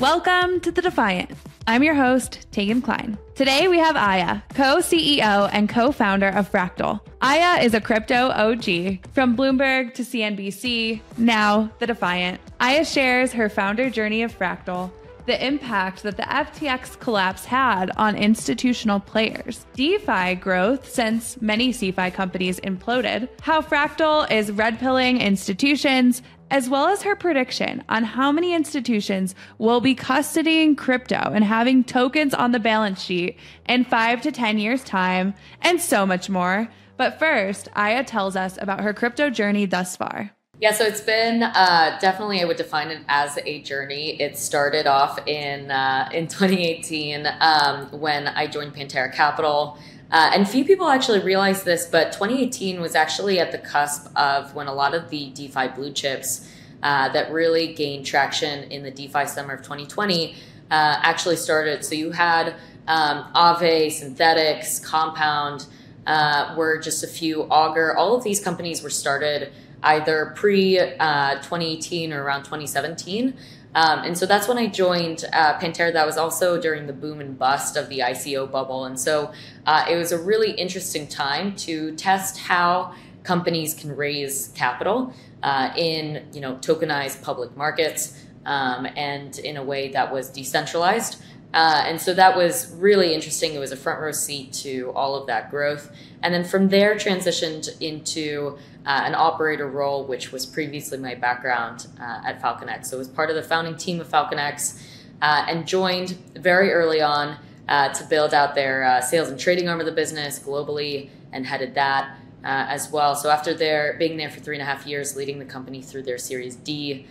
Welcome to The Defiant. I'm your host, Tegan Kline. Today we have Aya, co CEO and co founder of Fractal. Aya is a crypto OG from Bloomberg to CNBC, now The Defiant. Aya shares her founder journey of Fractal, the impact that the FTX collapse had on institutional players, DeFi growth since many CeFi companies imploded, how Fractal is red pilling institutions, as well as her prediction on how many institutions will be custodying crypto and having tokens on the balance sheet in five to 10 years' time, and so much more. But first, Aya tells us about her crypto journey thus far. Yeah, so it's been uh, definitely I would define it as a journey. It started off in uh, in 2018 um, when I joined Pantera Capital. Uh, and few people actually realize this, but 2018 was actually at the cusp of when a lot of the DeFi blue chips uh, that really gained traction in the DeFi summer of 2020 uh, actually started. So you had um, Aave, Synthetix, Compound, uh, were just a few. Augur, all of these companies were started either pre uh, 2018 or around 2017. Um, and so that's when I joined uh, Pantera. That was also during the boom and bust of the ICO bubble. And so uh, it was a really interesting time to test how companies can raise capital uh, in you know tokenized public markets um, and in a way that was decentralized. Uh, and so that was really interesting. It was a front row seat to all of that growth. And then from there, transitioned into uh, an operator role, which was previously my background uh, at FalconX. So I was part of the founding team of FalconX uh, and joined very early on uh, to build out their uh, sales and trading arm of the business globally and headed that as well. So after their being there for three and a half years, leading the company through their Series D,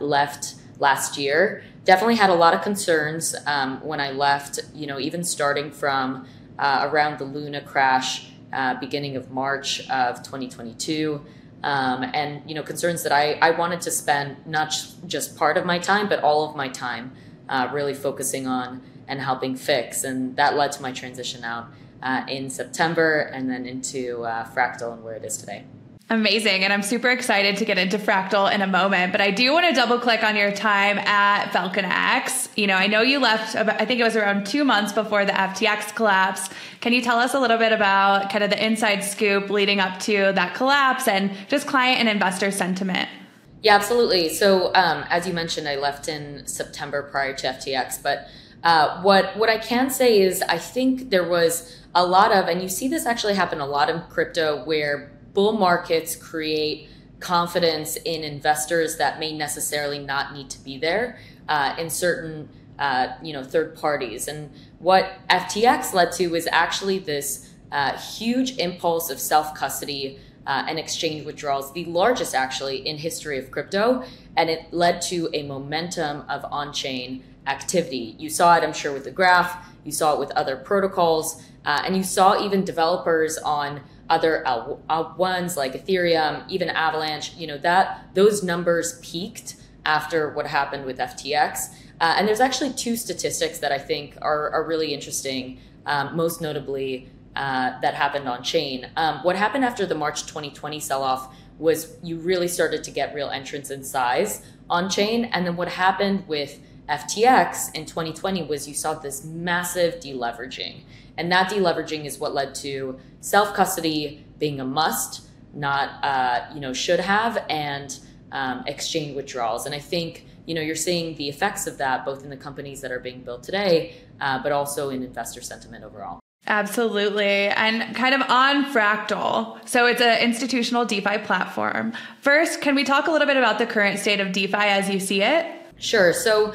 left last year. Definitely had a lot of concerns um, when I left. You know, even starting from around the Luna crash uh, beginning of March of 2022. Um, and you know concerns that I, I wanted to spend not just part of my time but all of my time uh, really focusing on and helping fix and that led to my transition out uh, in september and then into uh, fractal and where it is today Amazing. And I'm super excited to get into Fractal in a moment. But I do want to double click on your time at Falcon X. You know, I know you left, I think it was around two months before the FTX collapse. Can you tell us a little bit about kind of the inside scoop leading up to that collapse and just client and investor sentiment? Yeah, absolutely. So, um, as you mentioned, I left in September prior to FTX. But uh, what what I can say is, I think there was a lot of, and you see this actually happen a lot in crypto, where bull markets create confidence in investors that may necessarily not need to be there uh, in certain uh, you know third parties. And what ftx led to was actually this uh, huge impulse of self-custody uh, and exchange withdrawals the largest actually in history of crypto and it led to a momentum of on-chain activity. You saw it i'm sure with the graph. You saw it with other protocols uh, and you saw even developers on other L, ones like Ethereum, even Avalanche, you know, that those numbers peaked after what happened with FTX. Uh, and there's actually two statistics that I think are, are really interesting, um, most notably uh, that happened on chain. Um, what happened after the March 2020 sell off was you really started to get real entrance in size on chain. And then what happened with FTX in 2020 was you saw this massive deleveraging. And that deleveraging is what led to self custody being a must, not uh, you know should have, and um, exchange withdrawals. And I think you know you're seeing the effects of that both in the companies that are being built today, uh, but also in investor sentiment overall. Absolutely. And kind of on Fractal. So it's an institutional DeFi platform. First, can we talk a little bit about the current state of DeFi as you see it? Sure. So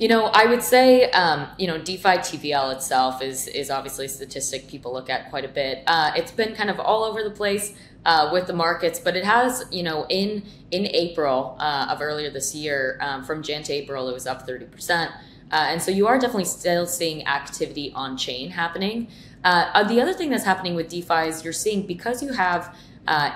you know, I would say, um, you know, DeFi TVL itself is is obviously a statistic people look at quite a bit. Uh, it's been kind of all over the place uh, with the markets, but it has, you know, in in April uh, of earlier this year, um, from Jan to April, it was up thirty percent, uh, and so you are definitely still seeing activity on chain happening. Uh, uh, the other thing that's happening with DeFi is you're seeing because you have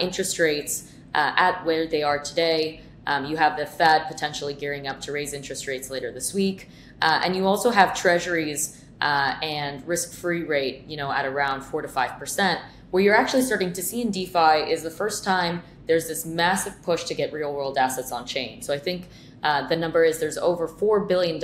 interest rates at where they are today. Um, you have the Fed potentially gearing up to raise interest rates later this week, uh, and you also have Treasuries uh, and risk-free rate, you know, at around four to five percent. Where you're actually starting to see in DeFi is the first time there's this massive push to get real world assets on chain. So I think uh, the number is there's over $4 billion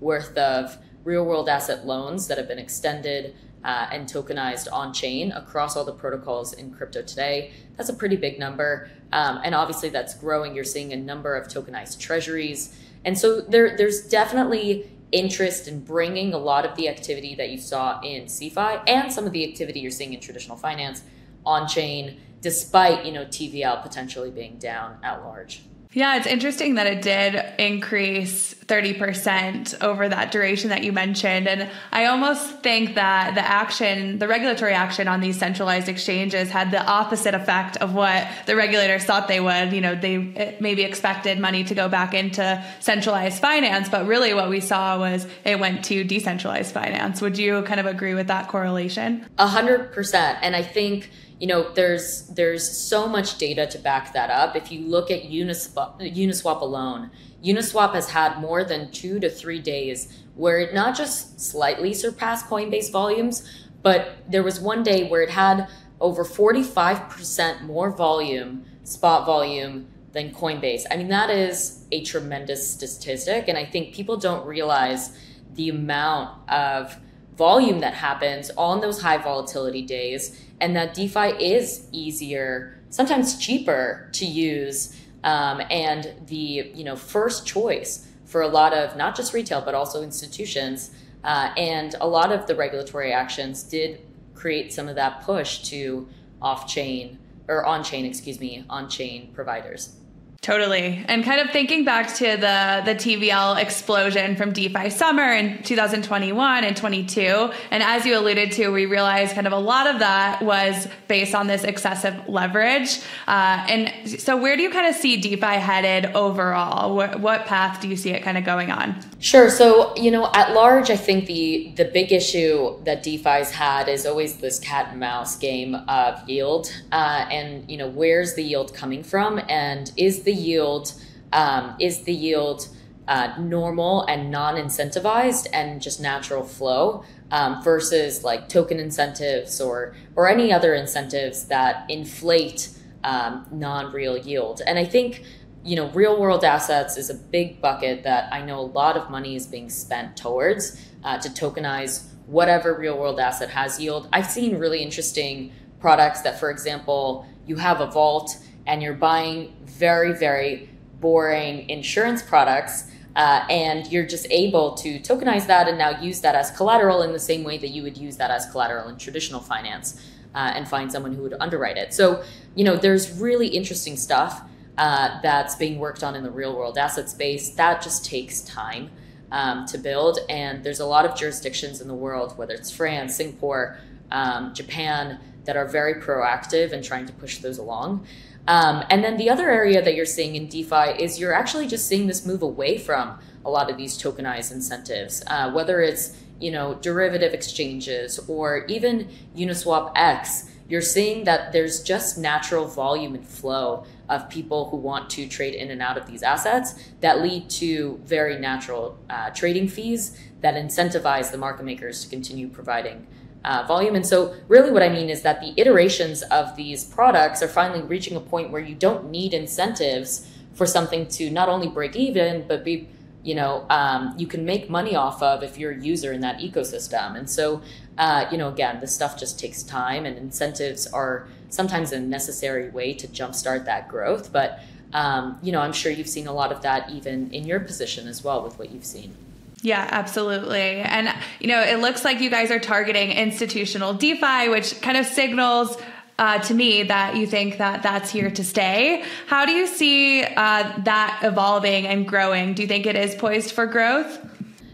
worth of real world asset loans that have been extended uh, and tokenized on chain across all the protocols in crypto today. That's a pretty big number. Um, and obviously, that's growing. You're seeing a number of tokenized treasuries. And so there, there's definitely interest in bringing a lot of the activity that you saw in CeFi and some of the activity you're seeing in traditional finance on chain, despite you know TVL potentially being down at large. Yeah, it's interesting that it did increase 30% over that duration that you mentioned. And I almost think that the action, the regulatory action on these centralized exchanges had the opposite effect of what the regulators thought they would. You know, they maybe expected money to go back into centralized finance, but really what we saw was it went to decentralized finance. Would you kind of agree with that correlation? A hundred percent. And I think you know there's there's so much data to back that up. If you look at uniswap, uniswap alone uniswap has had more than two to three days where it not just slightly surpassed coinbase volumes but there was one day where it had over 45% more volume spot volume than coinbase. I mean that is a tremendous statistic and i think people don't realize the amount of volume that happens on those high volatility days and that DeFi is easier, sometimes cheaper to use, um, and the you know first choice for a lot of not just retail but also institutions. Uh, and a lot of the regulatory actions did create some of that push to off-chain or on-chain, excuse me, on-chain providers. Totally. And kind of thinking back to the the TVL explosion from DeFi summer in 2021 and 22. And as you alluded to, we realized kind of a lot of that was based on this excessive leverage. Uh, and so where do you kind of see DeFi headed overall? What, what path do you see it kind of going on? Sure. So, you know, at large, I think the the big issue that DeFi's had is always this cat and mouse game of yield. Uh, and, you know, where's the yield coming from? And is the yield um, is the yield uh, normal and non-incentivized and just natural flow um, versus like token incentives or or any other incentives that inflate um, non-real yield. And i think you know real world assets is a big bucket that i know a lot of money is being spent towards uh, to tokenize whatever real world asset has yield. I've seen really interesting products that for example you have a vault and you're buying very, very boring insurance products. Uh, and you're just able to tokenize that and now use that as collateral in the same way that you would use that as collateral in traditional finance uh, and find someone who would underwrite it. So, you know, there's really interesting stuff uh, that's being worked on in the real world asset space. That just takes time um, to build. And there's a lot of jurisdictions in the world, whether it's France, Singapore, um, Japan, that are very proactive and trying to push those along. Um, and then the other area that you're seeing in DeFi is you're actually just seeing this move away from a lot of these tokenized incentives, uh, whether it's you know derivative exchanges or even Uniswap X. You're seeing that there's just natural volume and flow of people who want to trade in and out of these assets that lead to very natural uh, trading fees that incentivize the market makers to continue providing uh, volume. And so, really, what I mean is that the iterations of these products are finally reaching a point where you don't need incentives for something to not only break even, but be, you know, um, you can make money off of if you're a user in that ecosystem. And so, uh, you know, again, this stuff just takes time, and incentives are sometimes a necessary way to jumpstart that growth. But um, you know, I'm sure you've seen a lot of that even in your position as well with what you've seen. Yeah, absolutely. And, you know, it looks like you guys are targeting institutional DeFi, which kind of signals uh, to me that you think that that's here to stay. How do you see uh, that evolving and growing? Do you think it is poised for growth?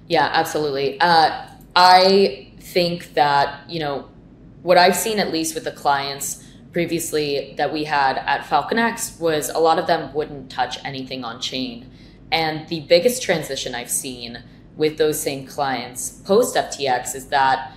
Yeah, absolutely. Uh, I think that, you know, what I've seen, at least with the clients previously that we had at FalconX, was a lot of them wouldn't touch anything on chain. And the biggest transition I've seen with those same clients post FTX is that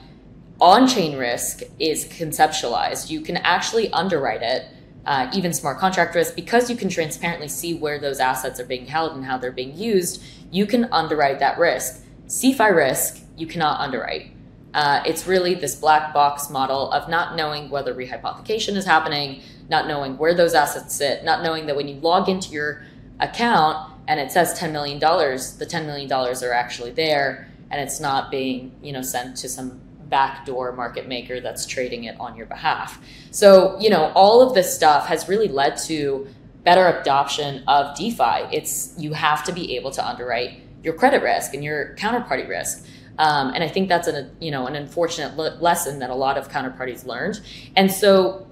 on chain risk is conceptualized. You can actually underwrite it, uh, even smart contract risk, because you can transparently see where those assets are being held and how they're being used. You can underwrite that risk. CeFi risk, you cannot underwrite. Uh, it's really this black box model of not knowing whether rehypothecation is happening, not knowing where those assets sit, not knowing that when you log into your account and it says $10 million, the $10 million are actually there and it's not being, you know, sent to some backdoor market maker that's trading it on your behalf. So, you know, all of this stuff has really led to better adoption of DeFi. It's you have to be able to underwrite your credit risk and your counterparty risk. Um, and I think that's an you know an unfortunate le- lesson that a lot of counterparties learned. And so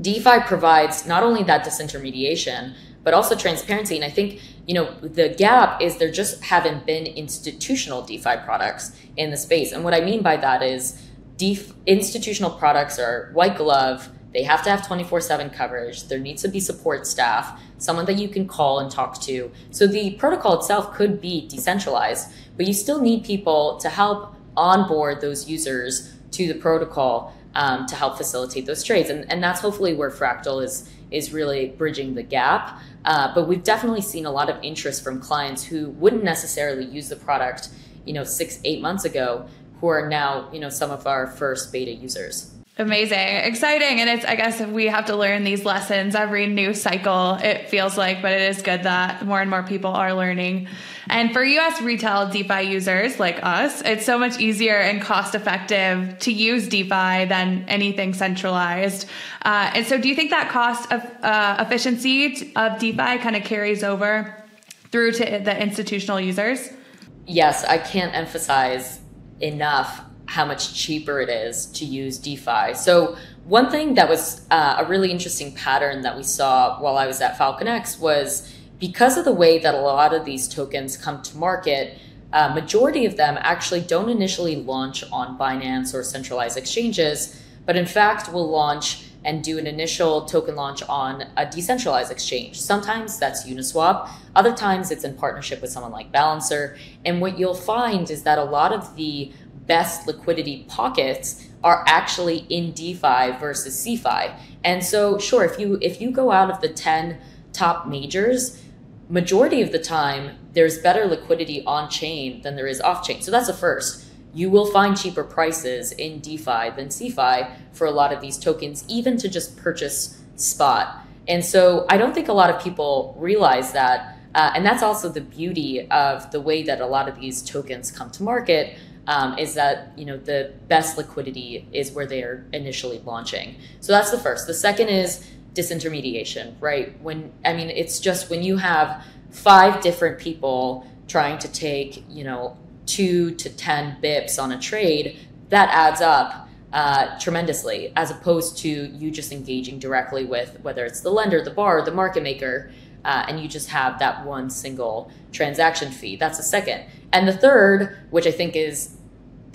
DeFi provides not only that disintermediation, but also transparency. And I think you know the gap is there just haven't been institutional DeFi products in the space. And what I mean by that is def- institutional products are white glove. They have to have 24 7 coverage. There needs to be support staff, someone that you can call and talk to. So the protocol itself could be decentralized, but you still need people to help onboard those users to the protocol um, to help facilitate those trades. And, and that's hopefully where Fractal is, is really bridging the gap. Uh, but we've definitely seen a lot of interest from clients who wouldn't necessarily use the product, you know, six, eight months ago, who are now, you know, some of our first beta users. Amazing, exciting. And it's, I guess, we have to learn these lessons every new cycle, it feels like, but it is good that more and more people are learning. And for US retail DeFi users like us, it's so much easier and cost effective to use DeFi than anything centralized. Uh, and so, do you think that cost of uh, efficiency of DeFi kind of carries over through to the institutional users? Yes, I can't emphasize enough how much cheaper it is to use DeFi. So one thing that was uh, a really interesting pattern that we saw while I was at FalconX was because of the way that a lot of these tokens come to market, uh, majority of them actually don't initially launch on Binance or centralized exchanges, but in fact will launch and do an initial token launch on a decentralized exchange. Sometimes that's Uniswap, other times it's in partnership with someone like Balancer. And what you'll find is that a lot of the best liquidity pockets are actually in DeFi versus CeFi. And so sure, if you if you go out of the 10 top majors, majority of the time there's better liquidity on chain than there is off chain. So that's the first. You will find cheaper prices in DeFi than CeFi for a lot of these tokens, even to just purchase spot. And so I don't think a lot of people realize that. Uh, and that's also the beauty of the way that a lot of these tokens come to market um, is that you know the best liquidity is where they are initially launching. So that's the first. The second is disintermediation, right? When I mean it's just when you have five different people trying to take you know two to ten bips on a trade, that adds up uh, tremendously, as opposed to you just engaging directly with whether it's the lender, the bar, the market maker. Uh, and you just have that one single transaction fee. That's the second. And the third, which I think is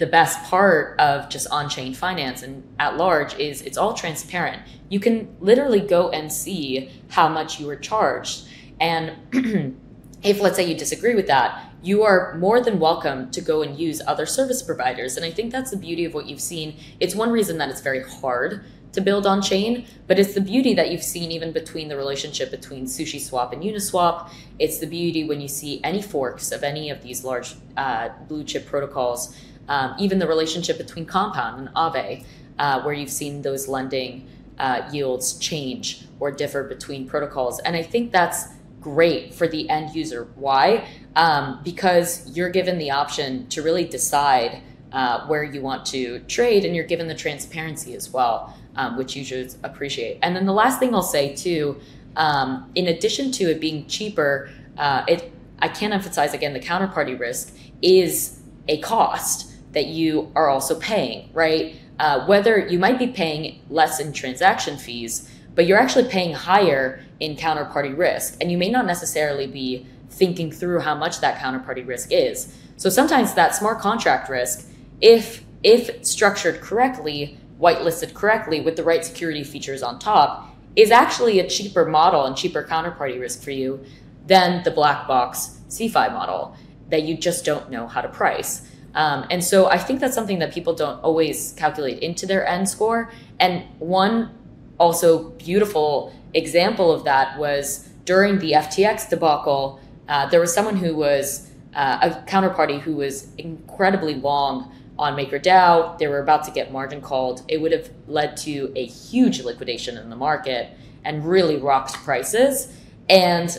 the best part of just on-chain finance and at large is it's all transparent. You can literally go and see how much you were charged. And if let's say you disagree with that, you are more than welcome to go and use other service providers. And I think that's the beauty of what you've seen. It's one reason that it's very hard to build on chain, but it's the beauty that you've seen even between the relationship between SushiSwap and Uniswap. It's the beauty when you see any forks of any of these large uh, blue chip protocols um, even the relationship between Compound and Aave, uh, where you've seen those lending uh, yields change or differ between protocols. And I think that's great for the end user. Why? Um, because you're given the option to really decide uh, where you want to trade, and you're given the transparency as well, um, which users appreciate. And then the last thing I'll say too, um, in addition to it being cheaper, uh, it I can't emphasize again the counterparty risk is a cost that you are also paying, right? Uh, whether you might be paying less in transaction fees, but you're actually paying higher in counterparty risk. And you may not necessarily be thinking through how much that counterparty risk is. So sometimes that smart contract risk, if if structured correctly, whitelisted correctly with the right security features on top, is actually a cheaper model and cheaper counterparty risk for you than the black box CeFi model that you just don't know how to price. Um, and so I think that's something that people don't always calculate into their end score. And one also beautiful example of that was during the FTX debacle, uh, there was someone who was uh, a counterparty who was incredibly long on MakerDAO. They were about to get margin called. It would have led to a huge liquidation in the market. and really rocked prices. And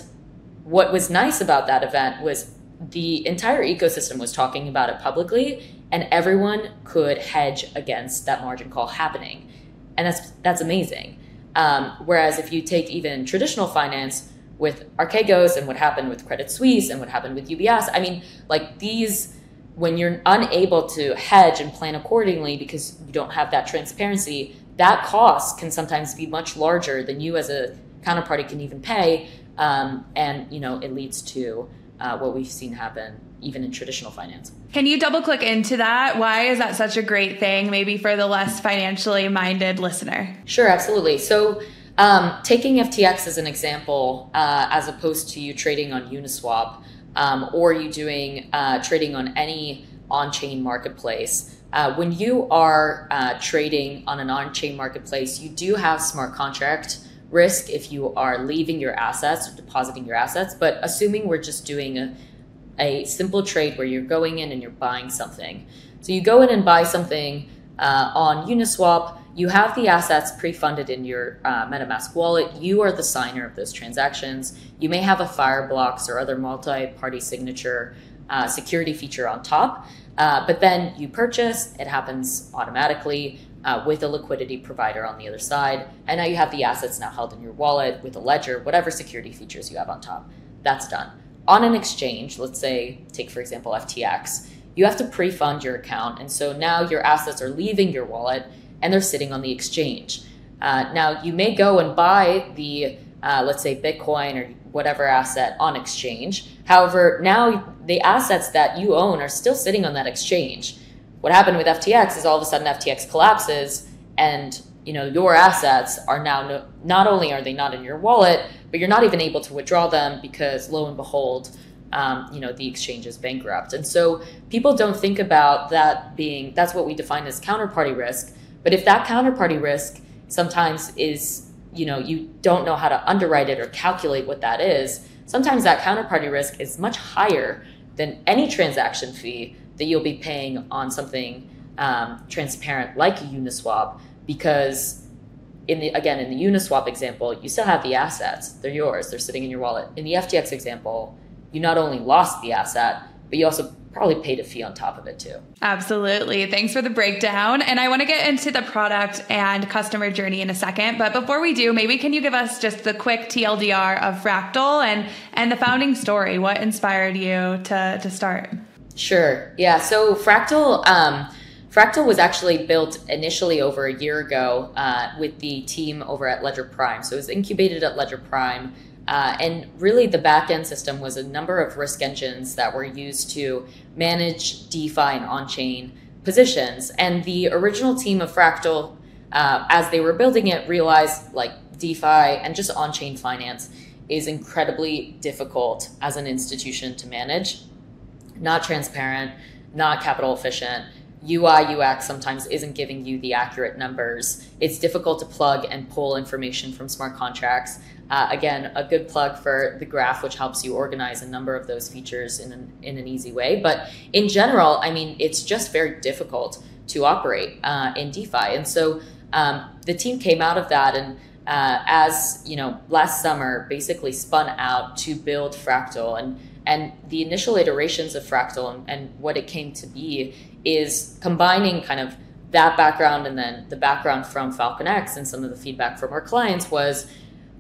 what was nice about that event was the entire ecosystem was talking about it publicly and everyone could hedge against that margin call happening. And that's that's amazing. Um, whereas if you take even traditional finance with Archegos and what happened with Credit Suisse and what happened with UBS, I mean, like these, when you're unable to hedge and plan accordingly because you don't have that transparency, that cost can sometimes be much larger than you as a counterparty can even pay, um, and you know it leads to uh, what we've seen happen even in traditional finance. Can you double click into that? Why is that such a great thing, maybe for the less financially minded listener? Sure, absolutely. So, um, taking FTX as an example, uh, as opposed to you trading on Uniswap um, or you doing uh, trading on any on chain marketplace, uh, when you are uh, trading on an on chain marketplace, you do have smart contract risk if you are leaving your assets or depositing your assets. But assuming we're just doing a a simple trade where you're going in and you're buying something. So you go in and buy something uh, on Uniswap. You have the assets pre-funded in your uh, MetaMask wallet. You are the signer of those transactions. You may have a Fireblocks or other multi-party signature uh, security feature on top, uh, but then you purchase. It happens automatically. Uh, with a liquidity provider on the other side. And now you have the assets now held in your wallet with a ledger, whatever security features you have on top. That's done on an exchange, let's say, take for example FTX, you have to pre fund your account. And so now your assets are leaving your wallet and they're sitting on the exchange. Uh, now you may go and buy the, uh, let's say, Bitcoin or whatever asset on exchange. However, now the assets that you own are still sitting on that exchange. What happened with FTX is all of a sudden FTX collapses and you know your assets are now no, not only are they not in your wallet but you're not even able to withdraw them because lo and behold um, you know the exchange is bankrupt. And so people don't think about that being that's what we define as counterparty risk. But if that counterparty risk sometimes is you know you don't know how to underwrite it or calculate what that is sometimes that counterparty risk is much higher than any transaction fee that you'll be paying on something um, transparent like uniswap because in the again in the Uniswap example, you still have the assets. They're yours. They're sitting in your wallet. In the FTX example, you not only lost the asset, but you also probably paid a fee on top of it too. Absolutely. Thanks for the breakdown. And I want to get into the product and customer journey in a second. But before we do, maybe can you give us just the quick TLDR of Fractal and and the founding story? What inspired you to to start? Sure. Yeah. So Fractal. Um, Fractal was actually built initially over a year ago uh, with the team over at Ledger Prime. So it was incubated at Ledger Prime. Uh, and really, the backend system was a number of risk engines that were used to manage DeFi and on chain positions. And the original team of Fractal, uh, as they were building it, realized like DeFi and just on chain finance is incredibly difficult as an institution to manage, not transparent, not capital efficient UI UX sometimes isn't giving you the accurate numbers. It's difficult to plug and pull information from smart contracts. Uh, again, a good plug for the graph, which helps you organize a number of those features in an, in an easy way. But in general, I mean, it's just very difficult to operate uh, in DeFi. And so um, the team came out of that and uh, as you know, last summer basically spun out to build Fractal and and the initial iterations of Fractal and, and what it came to be is combining kind of that background and then the background from Falcon X and some of the feedback from our clients was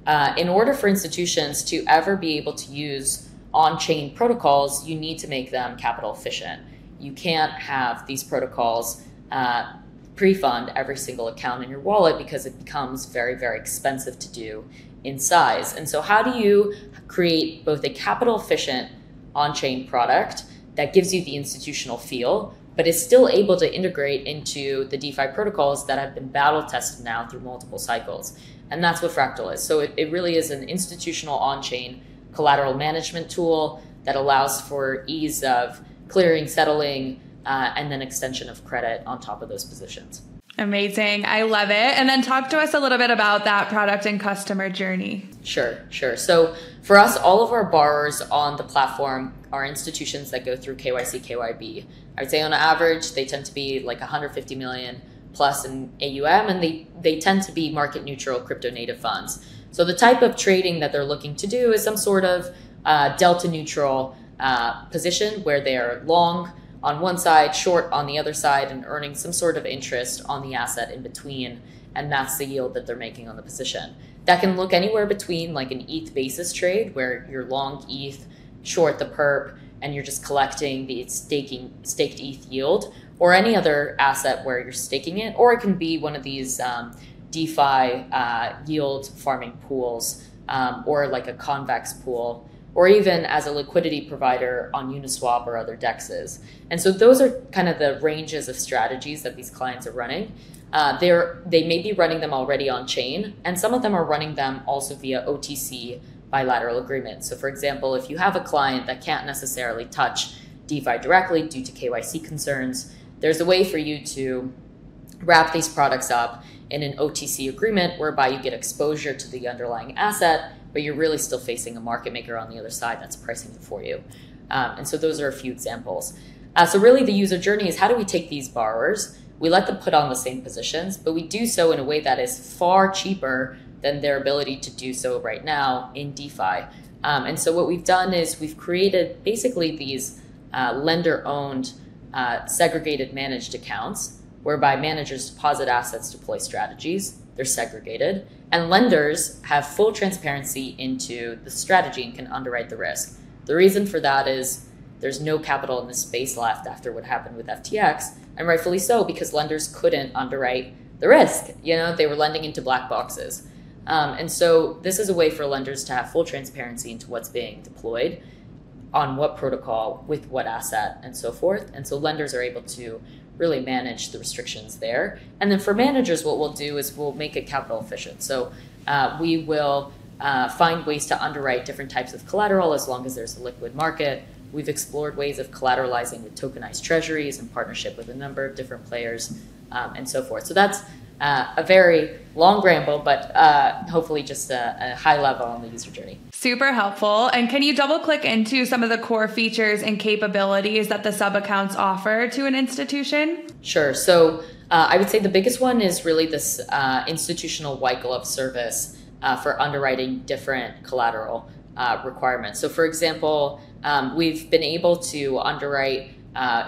uh, in order for institutions to ever be able to use on chain protocols, you need to make them capital efficient. You can't have these protocols uh, pre fund every single account in your wallet because it becomes very, very expensive to do in size. And so, how do you create both a capital efficient on chain product that gives you the institutional feel, but is still able to integrate into the DeFi protocols that have been battle tested now through multiple cycles. And that's what Fractal is. So it, it really is an institutional on chain collateral management tool that allows for ease of clearing, settling, uh, and then extension of credit on top of those positions. Amazing. I love it. And then talk to us a little bit about that product and customer journey. Sure, sure. So for us, all of our borrowers on the platform are institutions that go through KYC, KYB. I would say on average, they tend to be like 150 million plus in AUM, and they, they tend to be market neutral crypto native funds. So the type of trading that they're looking to do is some sort of uh, delta neutral uh, position where they are long on one side, short on the other side, and earning some sort of interest on the asset in between. And that's the yield that they're making on the position. That can look anywhere between like an ETH basis trade where you're long ETH, short the perp, and you're just collecting the staking staked ETH yield, or any other asset where you're staking it, or it can be one of these um, DeFi uh, yield farming pools, um, or like a convex pool or even as a liquidity provider on Uniswap or other dexes. And so those are kind of the ranges of strategies that these clients are running. Uh, they're they may be running them already on chain, and some of them are running them also via OTC bilateral agreements. So, for example, if you have a client that can't necessarily touch DeFi directly due to KYC concerns, there's a way for you to wrap these products up in an OTC agreement whereby you get exposure to the underlying asset but you're really still facing a market maker on the other side that's pricing it for you. Um, and so those are a few examples. Uh, so really, the user journey is how do we take these borrowers? We let them put on the same positions, but we do so in a way that is far cheaper than their ability to do so right now in DeFi. Um, and so what we've done is we've created basically these uh, lender-owned uh, segregated managed accounts whereby managers deposit assets, deploy strategies. They're segregated, and lenders have full transparency into the strategy and can underwrite the risk. The reason for that is there's no capital in this space left after what happened with FTX, and rightfully so because lenders couldn't underwrite the risk. You know, they were lending into black boxes. Um, and so this is a way for lenders to have full transparency into what's being deployed on what protocol with what asset and so forth. And so lenders are able to really manage the restrictions there. And then for managers, what we'll do is we'll make it capital efficient. So uh, we will uh, find ways to underwrite different types of collateral as long as there's a liquid market. We've explored ways of collateralizing with tokenized treasuries in partnership with a number of different players um, and so forth. So that's uh, a very long ramble, but uh, hopefully just a, a, high level on the user journey. Super helpful. And can you double click into some of the core features and capabilities that the sub accounts offer to an institution? Sure. So uh, I would say the biggest one is really this uh, institutional white glove service uh, for underwriting different collateral uh, requirements. So, for example, um, we've been able to underwrite.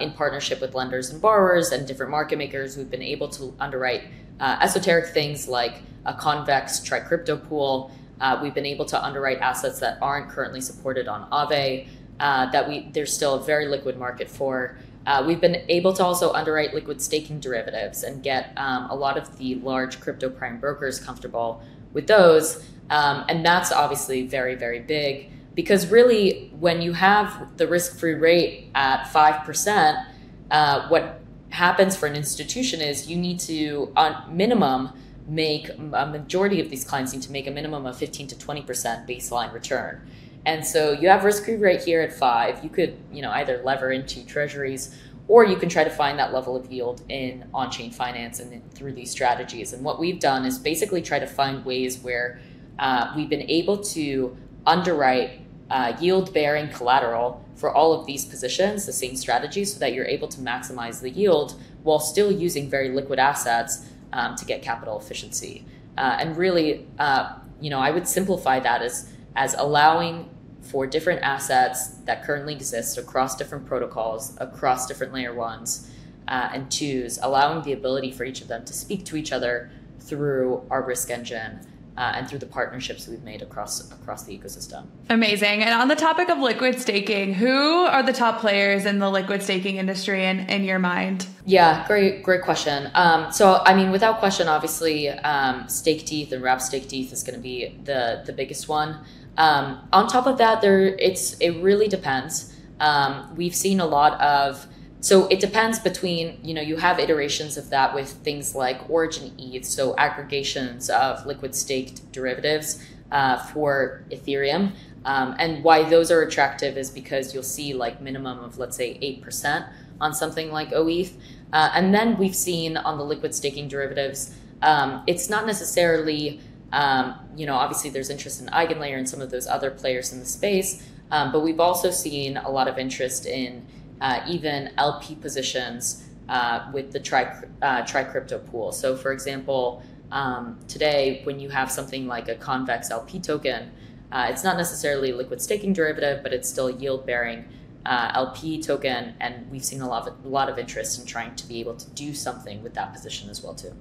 in partnership with lenders and borrowers and different market makers, we've been able to underwrite uh, esoteric things like a convex tricrypto pool. Uh, we've been able to underwrite assets that aren't currently supported on Aave. Uh, that we there's still a very liquid market for. Uh, we've been able to also underwrite liquid staking derivatives and get um, a lot of the large crypto prime brokers comfortable with those. Um, and that's obviously very, very big because really, when you have the risk free rate at 5%, uh, what happens for an institution is you need to, on minimum, make a majority of these clients need to make a minimum of 15 to 20% baseline return. And so you have risk free rate here at five. You could, you know, either lever into treasuries or you can try to find that level of yield in on-chain finance and through these strategies. And what we've done is basically try to find ways where uh, we've been able to underwrite uh, yield-bearing collateral for all of these positions, the same strategy, so that you're able to maximize the yield while still using very liquid assets um, to get capital efficiency. Uh, and really, uh, you know, I would simplify that as as allowing for different assets that currently exist across different protocols, across different layer ones uh, and twos, allowing the ability for each of them to speak to each other through our risk engine uh, and through the partnerships we've made across across the ecosystem. Amazing. And on the topic of liquid staking, who are the top players in the liquid staking industry in, in your mind? Yeah, great, great question. Um, so, I mean, without question, obviously, um, Staked ETH and Wrap Staked ETH is going to be the the biggest one. Um, on top of that, there it's it really depends. Um, we've seen a lot of so it depends between, you know, you have iterations of that with things like origin ETH, so aggregations of liquid staked derivatives uh, for Ethereum. Um, and why those are attractive is because you'll see like minimum of, let's say, 8% on something like OETH. Uh, and then we've seen on the liquid staking derivatives, um, it's not necessarily, um, you know, obviously there's interest in Eigenlayer and some of those other players in the space, um, but we've also seen a lot of interest in uh, even LP positions uh, with the tri, uh, TriCrypto pool. So, for example, um, today, when you have something like a convex LP token, uh, it's not necessarily liquid staking derivative, but it's still yield bearing uh, LP token, and we've seen a lot of a lot of interest in trying to be able to do something with that position as well too.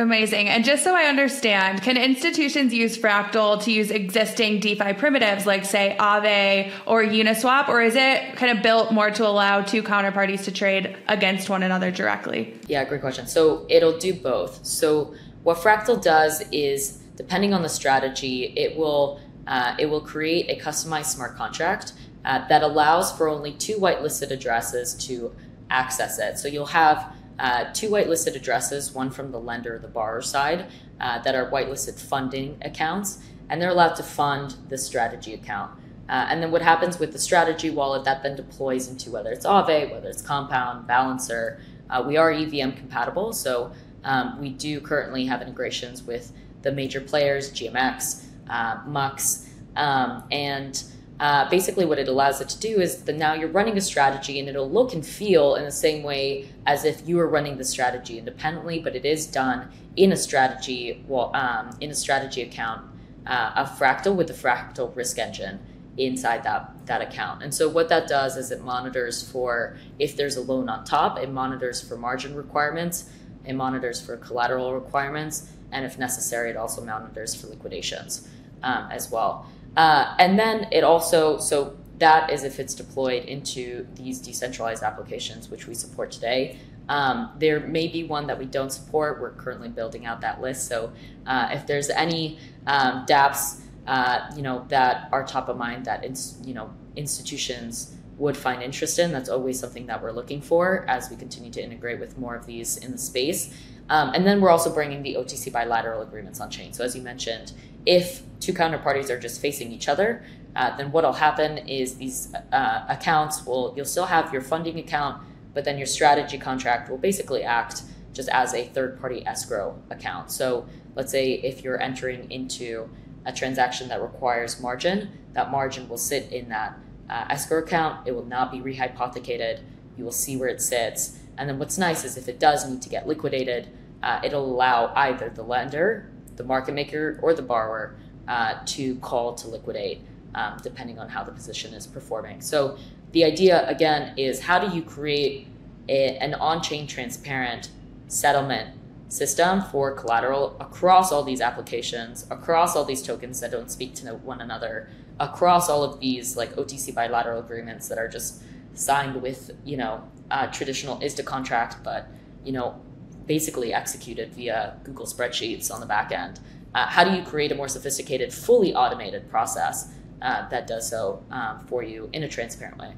Amazing. And just so I understand, can institutions use Fractal to use existing DeFi primitives like, say, Aave or Uniswap, or is it kind of built more to allow two counterparties to trade against one another directly? Yeah, great question. So it'll do both. So what Fractal does is, depending on the strategy, it will uh, it will create a customized smart contract uh, that allows for only two whitelisted addresses to access it. So you'll have uh, two whitelisted addresses, one from the lender the borrower side, uh, that are whitelisted funding accounts, and they're allowed to fund the strategy account. Uh, and then what happens with the strategy wallet that then deploys into whether it's Aave, whether it's Compound, Balancer. Uh, we are EVM compatible, so um, we do currently have integrations with the major players, GMX, uh, Mux, um, and uh, basically what it allows it to do is that now you're running a strategy and it'll look and feel in the same way as if you were running the strategy independently, but it is done in a strategy well, um, in a strategy account uh, of Fractal with the Fractal risk engine inside that that account. And so what that does is it monitors for if there's a loan on top, it monitors for margin requirements, it monitors for collateral requirements, and if necessary, it also monitors for liquidations um, as well. Uh, and then it also, so that is if it's deployed into these decentralized applications, which we support today. Um, there may be one that we don't support. We're currently building out that list. So uh, if there's any um, dApps, uh, you know, that are top of mind that, you know, institutions would find interest in, that's always something that we're looking for as we continue to integrate with more of these in the space. Um, and then we're also bringing the OTC bilateral agreements on chain. So as you mentioned, if two counterparties are just facing each other, uh, then what'll happen is these uh, accounts will you'll still have your funding account, but then your strategy contract will basically act just as a third party escrow account. So let's say if you're entering into a transaction that requires margin, that margin will sit in that uh, escrow account. It will not be rehypothecated. You will see where it sits. And then what's nice is if it does need to get liquidated, uh, it'll allow either the lender the market maker or the borrower uh, to call to liquidate, um, depending on how the position is performing. So the idea again is how do you create a, an on-chain transparent settlement system for collateral across all these applications, across all these tokens that don't speak to one another, across all of these like OTC bilateral agreements that are just signed with you know uh, traditional ISDA contract, but you know basically executed via Google spreadsheets on the back end. Uh, how do you create a more sophisticated, fully automated process uh, that does so um, for you in a transparent way?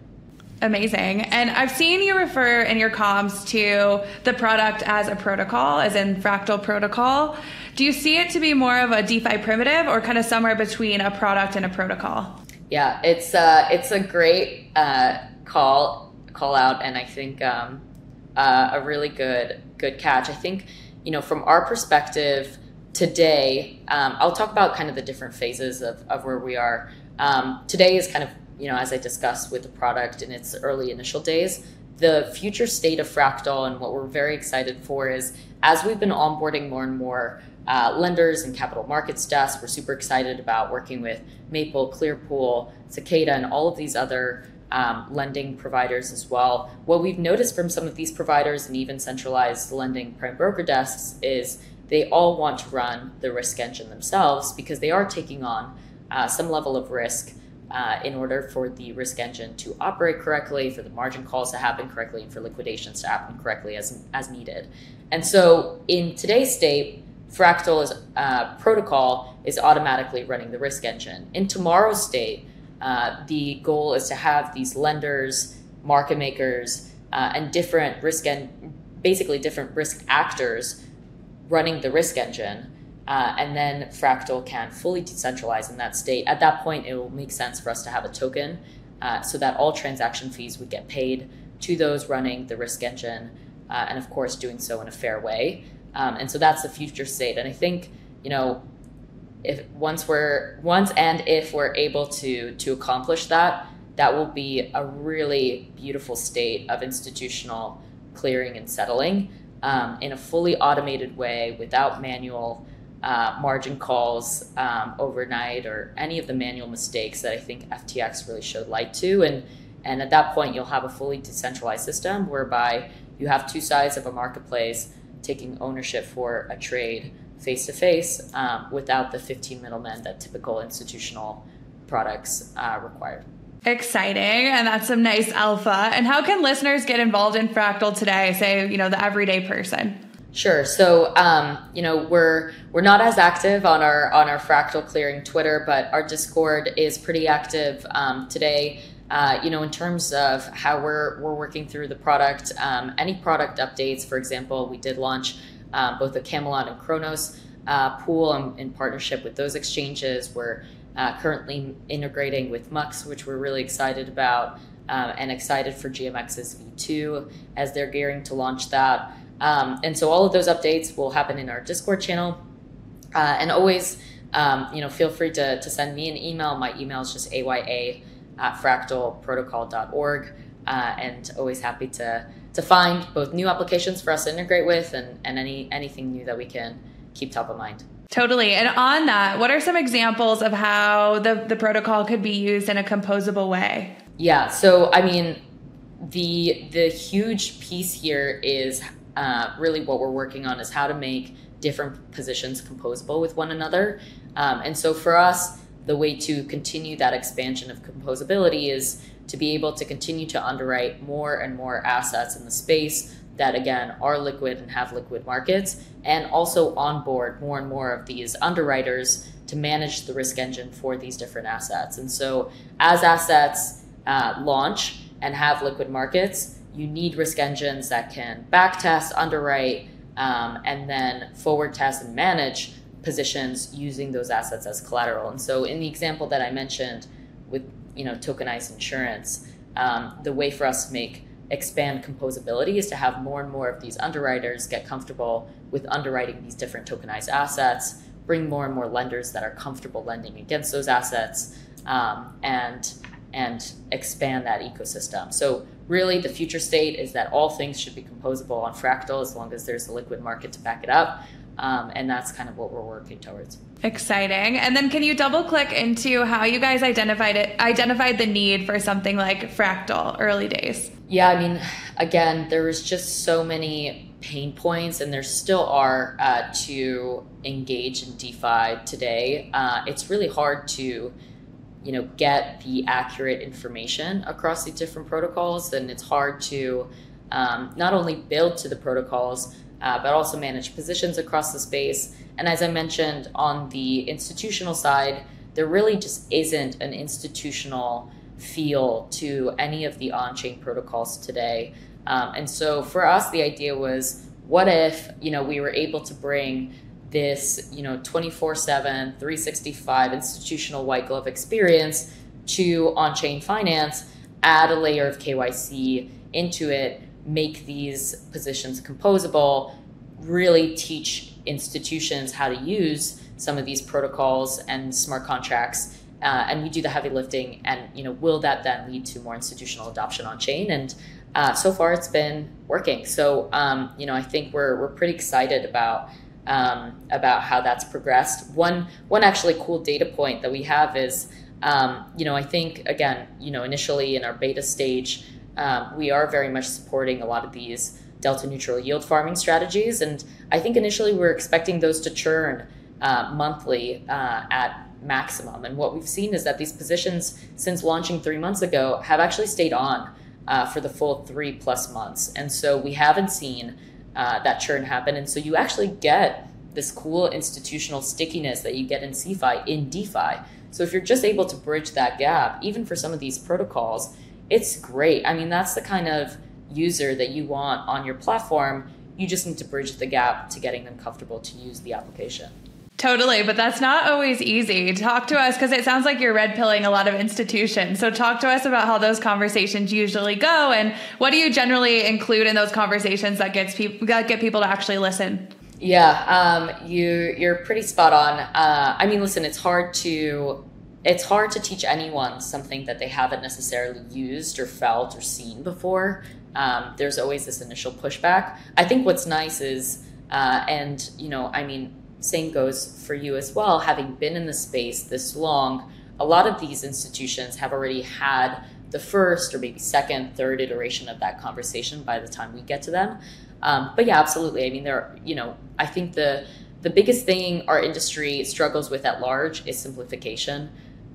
Amazing. And I've seen you refer in your comms to the product as a protocol, as in Fractal Protocol. Do you see it to be more of a DeFi primitive or kind of somewhere between a product and a protocol? Yeah, it's uh, it's a great uh, call call out, and I think um, uh, a really good good catch. I think, you know, from our perspective today, um, I'll talk about kind of the different phases of, of where we are. Um, today is kind of, you know, as I discussed with the product in its early initial days, the future state of Fractal and what we're very excited for is as we've been onboarding more and more uh, lenders and capital markets desks, we're super excited about working with Maple, Clearpool, Cicada, and all of these other um, lending providers as well. What we've noticed from some of these providers and even centralized lending prime broker desks is they all want to run the risk engine themselves because they are taking on uh, some level of risk uh, in order for the risk engine to operate correctly, for the margin calls to happen correctly, and for liquidations to happen correctly as, as needed. And so in today's state, Fractal's uh, protocol is automatically running the risk engine. In tomorrow's state, uh, the goal is to have these lenders, market makers, uh, and different risk and basically different risk actors running the risk engine. Uh, and then Fractal can fully decentralize in that state. At that point, it will make sense for us to have a token uh, so that all transaction fees would get paid to those running the risk engine, uh, and of course, doing so in a fair way. Um, and so that's the future state. And I think, you know, if once we're once and if we're able to to accomplish that that will be a really beautiful state of institutional clearing and settling um, in a fully automated way without manual uh, margin calls um, overnight or any of the manual mistakes that I think FTX really showed light to. And, and at that point, you'll have a fully decentralized system whereby you have two sides of a marketplace taking ownership for a trade face to face without the 15 middlemen that typical institutional products uh, require. Exciting. And that's some nice alpha. And how can listeners get involved in Fractal today? Say, you know, the everyday person. Sure. So, um, you know, we're we're not as active on our on our fractal clearing Twitter, but our Discord is pretty active um, today. Uh, you know, in terms of how we're we're working through the product, um, any product updates. For example, we did launch uh, both the Camelot and Chronos uh, pool in, in, partnership with those exchanges. We're uh, currently integrating with Mux, which we're really excited about, uh, and excited for GMX's V2 as they're gearing to launch that. Um, and so all of those updates will happen in our Discord channel. Uh, and always, um, you know, feel free to, to send me an email. My email is just aya at fractalprotocol.org. Uh, and always happy to, to find both new applications for us to integrate with and, and any anything new that we can keep top of mind. Totally. And on that, what are some examples of how the, the protocol could be used in a composable way? Yeah. So, I mean, the the huge piece here is uh, really what we're working on is how to make different positions composable with one another. Um, and so for us, the way to continue that expansion of composability is to be able to continue to underwrite more and more assets in the space that again are liquid and have liquid markets and also onboard more and more of these underwriters to manage the risk engine for these different assets and so as assets uh, launch and have liquid markets you need risk engines that can back test, underwrite, um, and then forward test and manage positions using those assets as collateral. And so, in the example that I mentioned you know tokenized insurance, um, the way for us to make expand composability is to have more and more of these underwriters get comfortable with underwriting these different tokenized assets, bring more and more lenders that are comfortable lending against those assets, um, and and expand that ecosystem. So really the future state is that all things should be composable on Fractal as long as there's a liquid market to back it up. Um, and that's kind of what we're working towards. Exciting. And then can you double click into how you guys identified it identified the need for something like Fractal early days? Yeah, I mean, again, there was just so many pain points, and there still are uh, to engage in DeFi today. Uh, it's really hard to you know get the accurate information across the different protocols and it's hard to um, not only build to the protocols uh, but also manage positions across the space. And as i mentioned on the institutional side there really just isn't an institutional feel to any of the on-chain protocols today. Um, and so for us the idea was what if you know we were able to bring this, you know, 24/7, 365 institutional white glove experience to on-chain finance, add a layer of KYC into it, make these positions composable, really teach institutions how to use some of these protocols and smart contracts. Uh, and we do the heavy lifting and you know will that then lead to more institutional adoption on chain? And uh, so far it's been working. So um, you know i think we're, we're pretty excited about um, about how that's progressed. One one actually cool data point that we have is, um, you know, I think again, you know, initially in our beta stage, um, we are very much supporting a lot of these delta neutral yield farming strategies, and I think initially we are expecting those to churn uh, monthly uh, at maximum. And what we've seen is that these positions, since launching three months ago, have actually stayed on uh, for the full three plus months, and so we haven't seen uh, that churn happen. And so you actually get this cool institutional stickiness that you get in CeFi in DeFi. So if you're just able to bridge that gap, even for some of these protocols, it's great. I mean, that's the kind of user that you want on your platform. You just need to bridge the gap to getting them comfortable to use the application. Totally, but that's not always easy. Talk to us because it sounds like you're red pilling a lot of institutions. So talk to us about how those conversations usually go, and what do you generally include in those conversations that gets people that get people to actually listen. Yeah, um, you you're pretty spot on. Uh, I mean, listen, it's hard to it's hard to teach anyone something that they haven't necessarily used or felt or seen before. Um, there's always this initial pushback. I think what's nice is, uh, and you know, I mean same goes for you as well. Having been in the space this long, a lot of these institutions have already had the first or maybe second, third iteration of that conversation by the time we get to them. Um, but yeah, absolutely. I mean, there, you know, I think the the biggest thing our industry struggles with at large is simplification.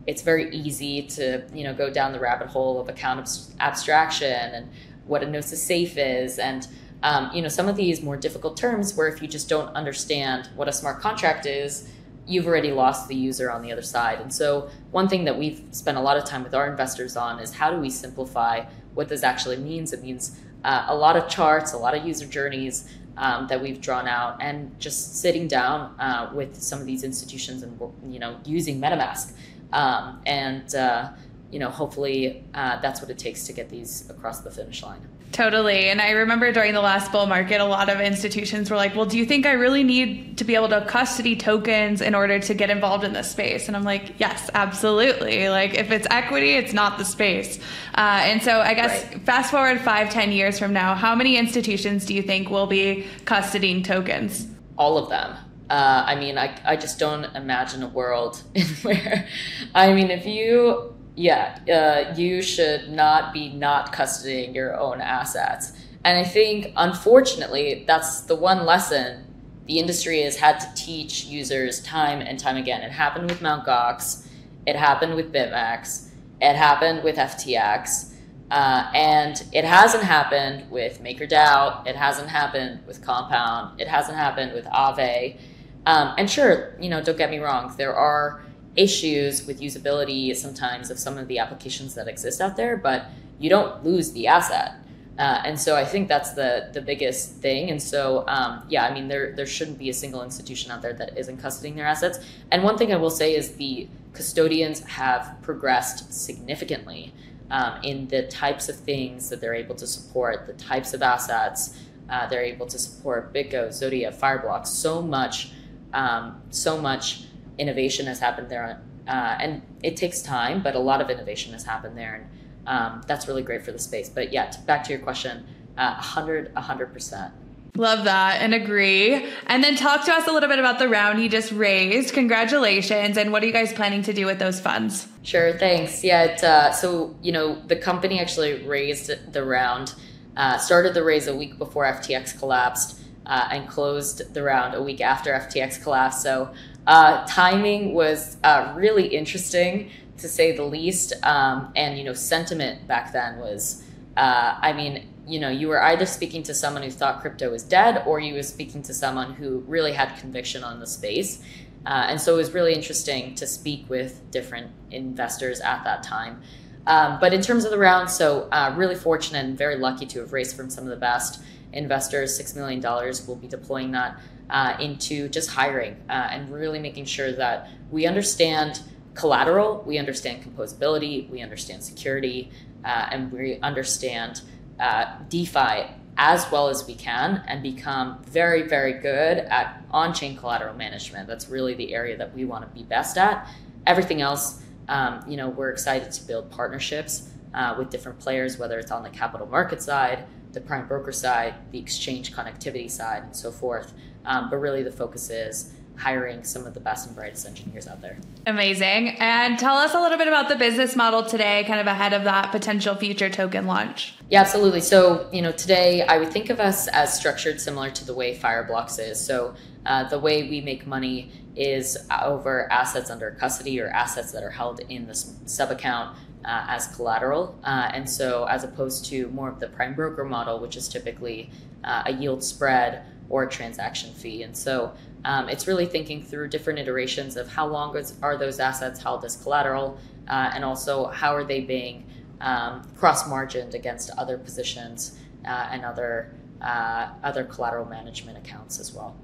It's very easy to, you know, go down the rabbit hole of account abstraction and what a gnosis safe is, and um, you know, some of these more difficult terms where if you just don't understand what a smart contract is, you've already lost the user on the other side. And so, one thing that we've spent a lot of time with our investors on is how do we simplify what this actually means? It means uh, a lot of charts, a lot of user journeys um, that we've drawn out, and just sitting down uh, with some of these institutions and you know using MetaMask, um, and uh, you know hopefully uh, that's what it takes to get these across the finish line. Totally. And I remember during the last bull market, a lot of institutions were like, well, do you think I really need to be able to custody tokens in order to get involved in this space? And I'm like, yes, absolutely. Like, if it's equity, it's not the space. Uh, and so I guess right. fast forward five, ten years from now, how many institutions do you think will be custodying tokens? All of them. Uh, I mean, I, I just don't imagine a world where, I mean, if you yeah, uh, you should not be not custodying your own assets. And I think, unfortunately, that's the one lesson the industry has had to teach users time and time again. It happened with Mt. Gox, it happened with BitMEX, it happened with FTX, uh, and it hasn't happened with MakerDAO, it hasn't happened with Compound, it hasn't happened with Aave. Um, and sure, you know, don't get me wrong, there are issues with usability sometimes of some of the applications that exist out there, but you don't lose the asset. Uh, and so I think that's the the biggest thing. And so um, yeah, I mean there there shouldn't be a single institution out there that isn't custodying their assets. And one thing I will say is the custodians have progressed significantly um, in the types of things that they're able to support, the types of assets uh, they're able to support. BitGo, Zodia, Fireblocks, so much, um, so much innovation has happened there. Uh, and it takes time, but a lot of innovation has happened there. And um, that's really great for the space. But yeah, back to your question, uh, 100, 100%. Love that and agree. And then talk to us a little bit about the round you just raised. Congratulations. And what are you guys planning to do with those funds? Sure, thanks. Yeah, it, uh, so, you know, the company actually raised the round, uh, started the raise a week before FTX collapsed. Uh, and closed the round a week after FTX collapsed. So uh, timing was uh, really interesting to say the least. Um, and, you know, sentiment back then was, uh, I mean, you know, you were either speaking to someone who thought crypto was dead or you were speaking to someone who really had conviction on the space. Uh, and so it was really interesting to speak with different investors at that time. Um, but in terms of the round, so uh, really fortunate and very lucky to have raised from some of the best investors. $6 million. We'll be deploying that uh, into just hiring uh, and really making sure that we understand collateral, we understand composability, we understand security, uh, and we understand uh, DeFi as well as we can and become very, very good at on chain collateral management. That's really the area that we want to be best at. Everything else, um, you know, we're excited to build partnerships uh, with different players, whether it's on the capital market side, the prime broker side, the exchange connectivity side, and so forth. Um, but really, the focus is hiring some of the best and brightest engineers out there. Amazing. And tell us a little bit about the business model today, kind of ahead of that potential future token launch. Yeah, absolutely. So, you know, today I would think of us as structured similar to the way Fireblocks is. So, uh, the way we make money is over assets under custody or assets that are held in the sub account uh, as collateral. Uh, and so, as opposed to more of the prime broker model, which is typically uh, a yield spread or a transaction fee. And so, um, it's really thinking through different iterations of how long is, are those assets held as collateral, uh, and also how are they being um, cross margined against other positions uh, and other uh, other collateral management accounts as well.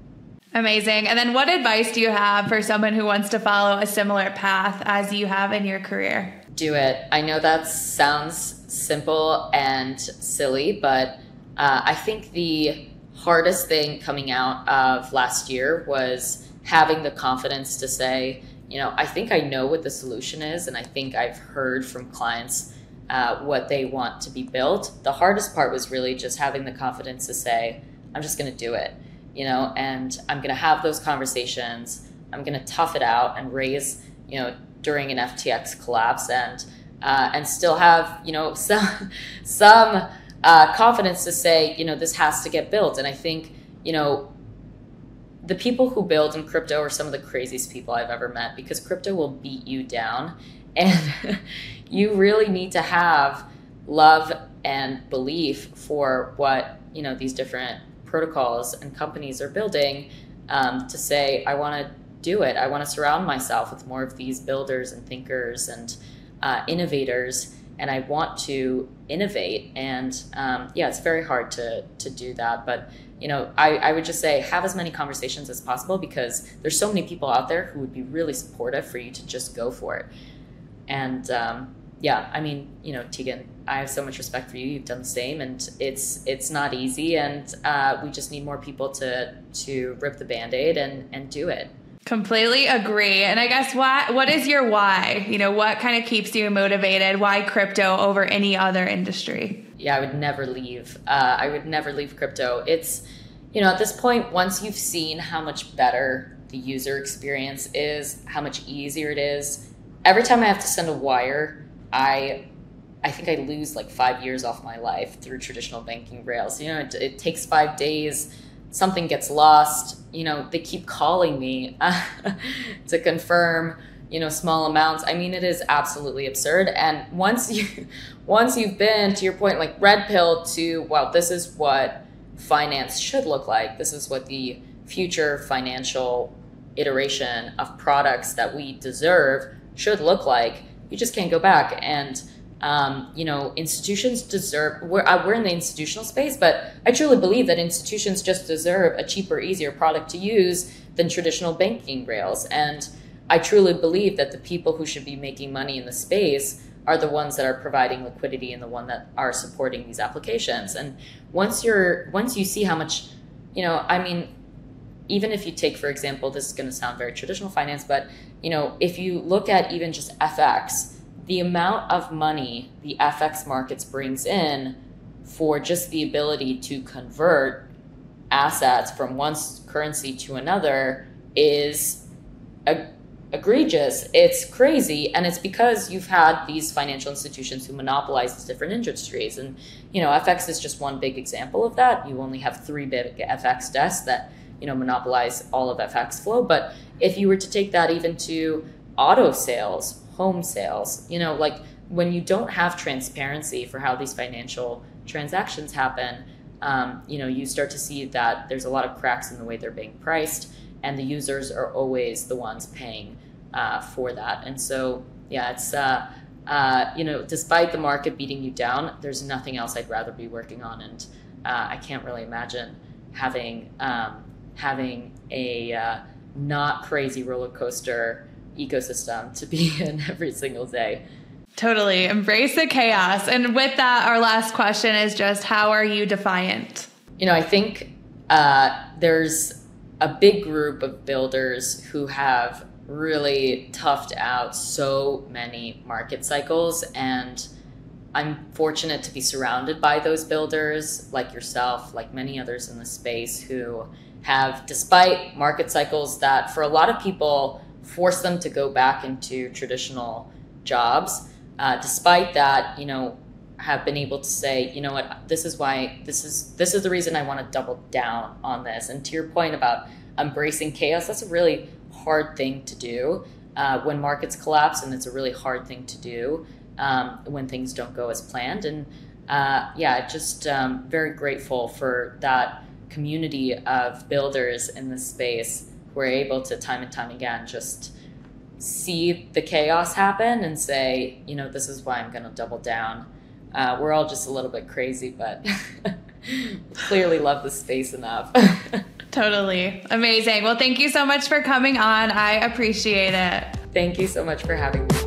Amazing. And then, what advice do you have for someone who wants to follow a similar path as you have in your career? do it. I know that sounds simple and silly, but uh, I think the hardest thing coming out of last year was having the confidence to say, you know, I think I know what the solution is, and I think I've heard from clients uh, what they want to be built. The hardest part was really just having the confidence to say, I'm just going to do it. You know, and I'm going to have those conversations. I'm going to tough it out and raise, you know, during an FTX collapse and uh, and still have, you know, some some uh, confidence to say, you know, this has to get built. And I think, you know, the people who build in crypto are some of the craziest people I've ever met because crypto will beat you down. And you really need to have love and belief for what, you know, these different protocols and companies are building um, to say, I want to do it. I want to surround myself with more of these builders and thinkers and uh, innovators and I want to innovate. And um, yeah, it's very hard to to do that. But you know, I, I would just say have as many conversations as possible because there's so many people out there who would be really supportive for you to just go for it. And um, yeah, I mean, you know, Tegan, I have so much respect for you. You've done the same, and it's it's not easy, and uh, we just need more people to to rip the band aid and and do it. Completely agree. And I guess why what is your why? You know, what kind of keeps you motivated? Why crypto over any other industry? Yeah, I would never leave. Uh, I would never leave crypto. It's, you know, at this point, once you've seen how much better the user experience is, how much easier it is, every time I have to send a wire, I I think I lose like five years off my life through traditional banking rails. You know, it, it takes five days something gets lost, you know, they keep calling me to confirm, you know, small amounts. I mean, it is absolutely absurd. And once you, once you've been to your point, like red pill to, well, this is what finance should look like. This is what the future financial iteration of products that we deserve should look like. You just can't go back. And um, you know, institutions deserve, we're, uh, we're in the institutional space, but I truly believe that institutions just deserve a cheaper, easier product to use than traditional banking rails. And I truly believe that the people who should be making money in the space are the ones that are providing liquidity and the one that are supporting these applications. And once you're, once you see how much, you know, I mean, even if you take, for example, this is going to sound very traditional finance, but you know, if you look at even just FX, the amount of money the FX markets brings in for just the ability to convert assets from one currency to another is egregious. It's crazy, and it's because you've had these financial institutions who monopolize these different industries. And you know, FX is just one big example of that. You only have three big FX desks that you know monopolize all of FX flow. But if you were to take that even to auto sales home sales. You know, like when you don't have transparency for how these financial transactions happen, um, you know, you start to see that there's a lot of cracks in the way they're being priced, and the users are always the ones paying uh, for that. And so, yeah, it's. Uh, uh, you know, despite the market beating you down, there's nothing else I'd rather be working on, and uh, I can't really imagine having um, having a uh, not crazy roller coaster ecosystem to be in every single day. Totally. Embrace the chaos. And with that, our last question is just how are you defiant? You know, I think uh, there's a big group of builders who have really toughed out so many market cycles. And I'm fortunate to be surrounded by those builders like yourself, like many others in the space who have, despite market cycles that for a lot of people, force them to go back into traditional jobs. Uh, despite that, you know, have been able to say, you know what, this is why this is this is the reason I want to double down on this. And to your point about embracing chaos, that's a really hard thing to do uh, when markets collapse, and it's a really hard thing to do um, when things don't go as planned. And uh, yeah, just um, very grateful for that community of builders in this space we're able to time and time again just see the chaos happen and say, you know, this is why I'm going to double down. Uh, we're all just a little bit crazy, but clearly love the space enough. totally. Amazing. Well, thank you so much for coming on. I appreciate it. Thank you so much for having me.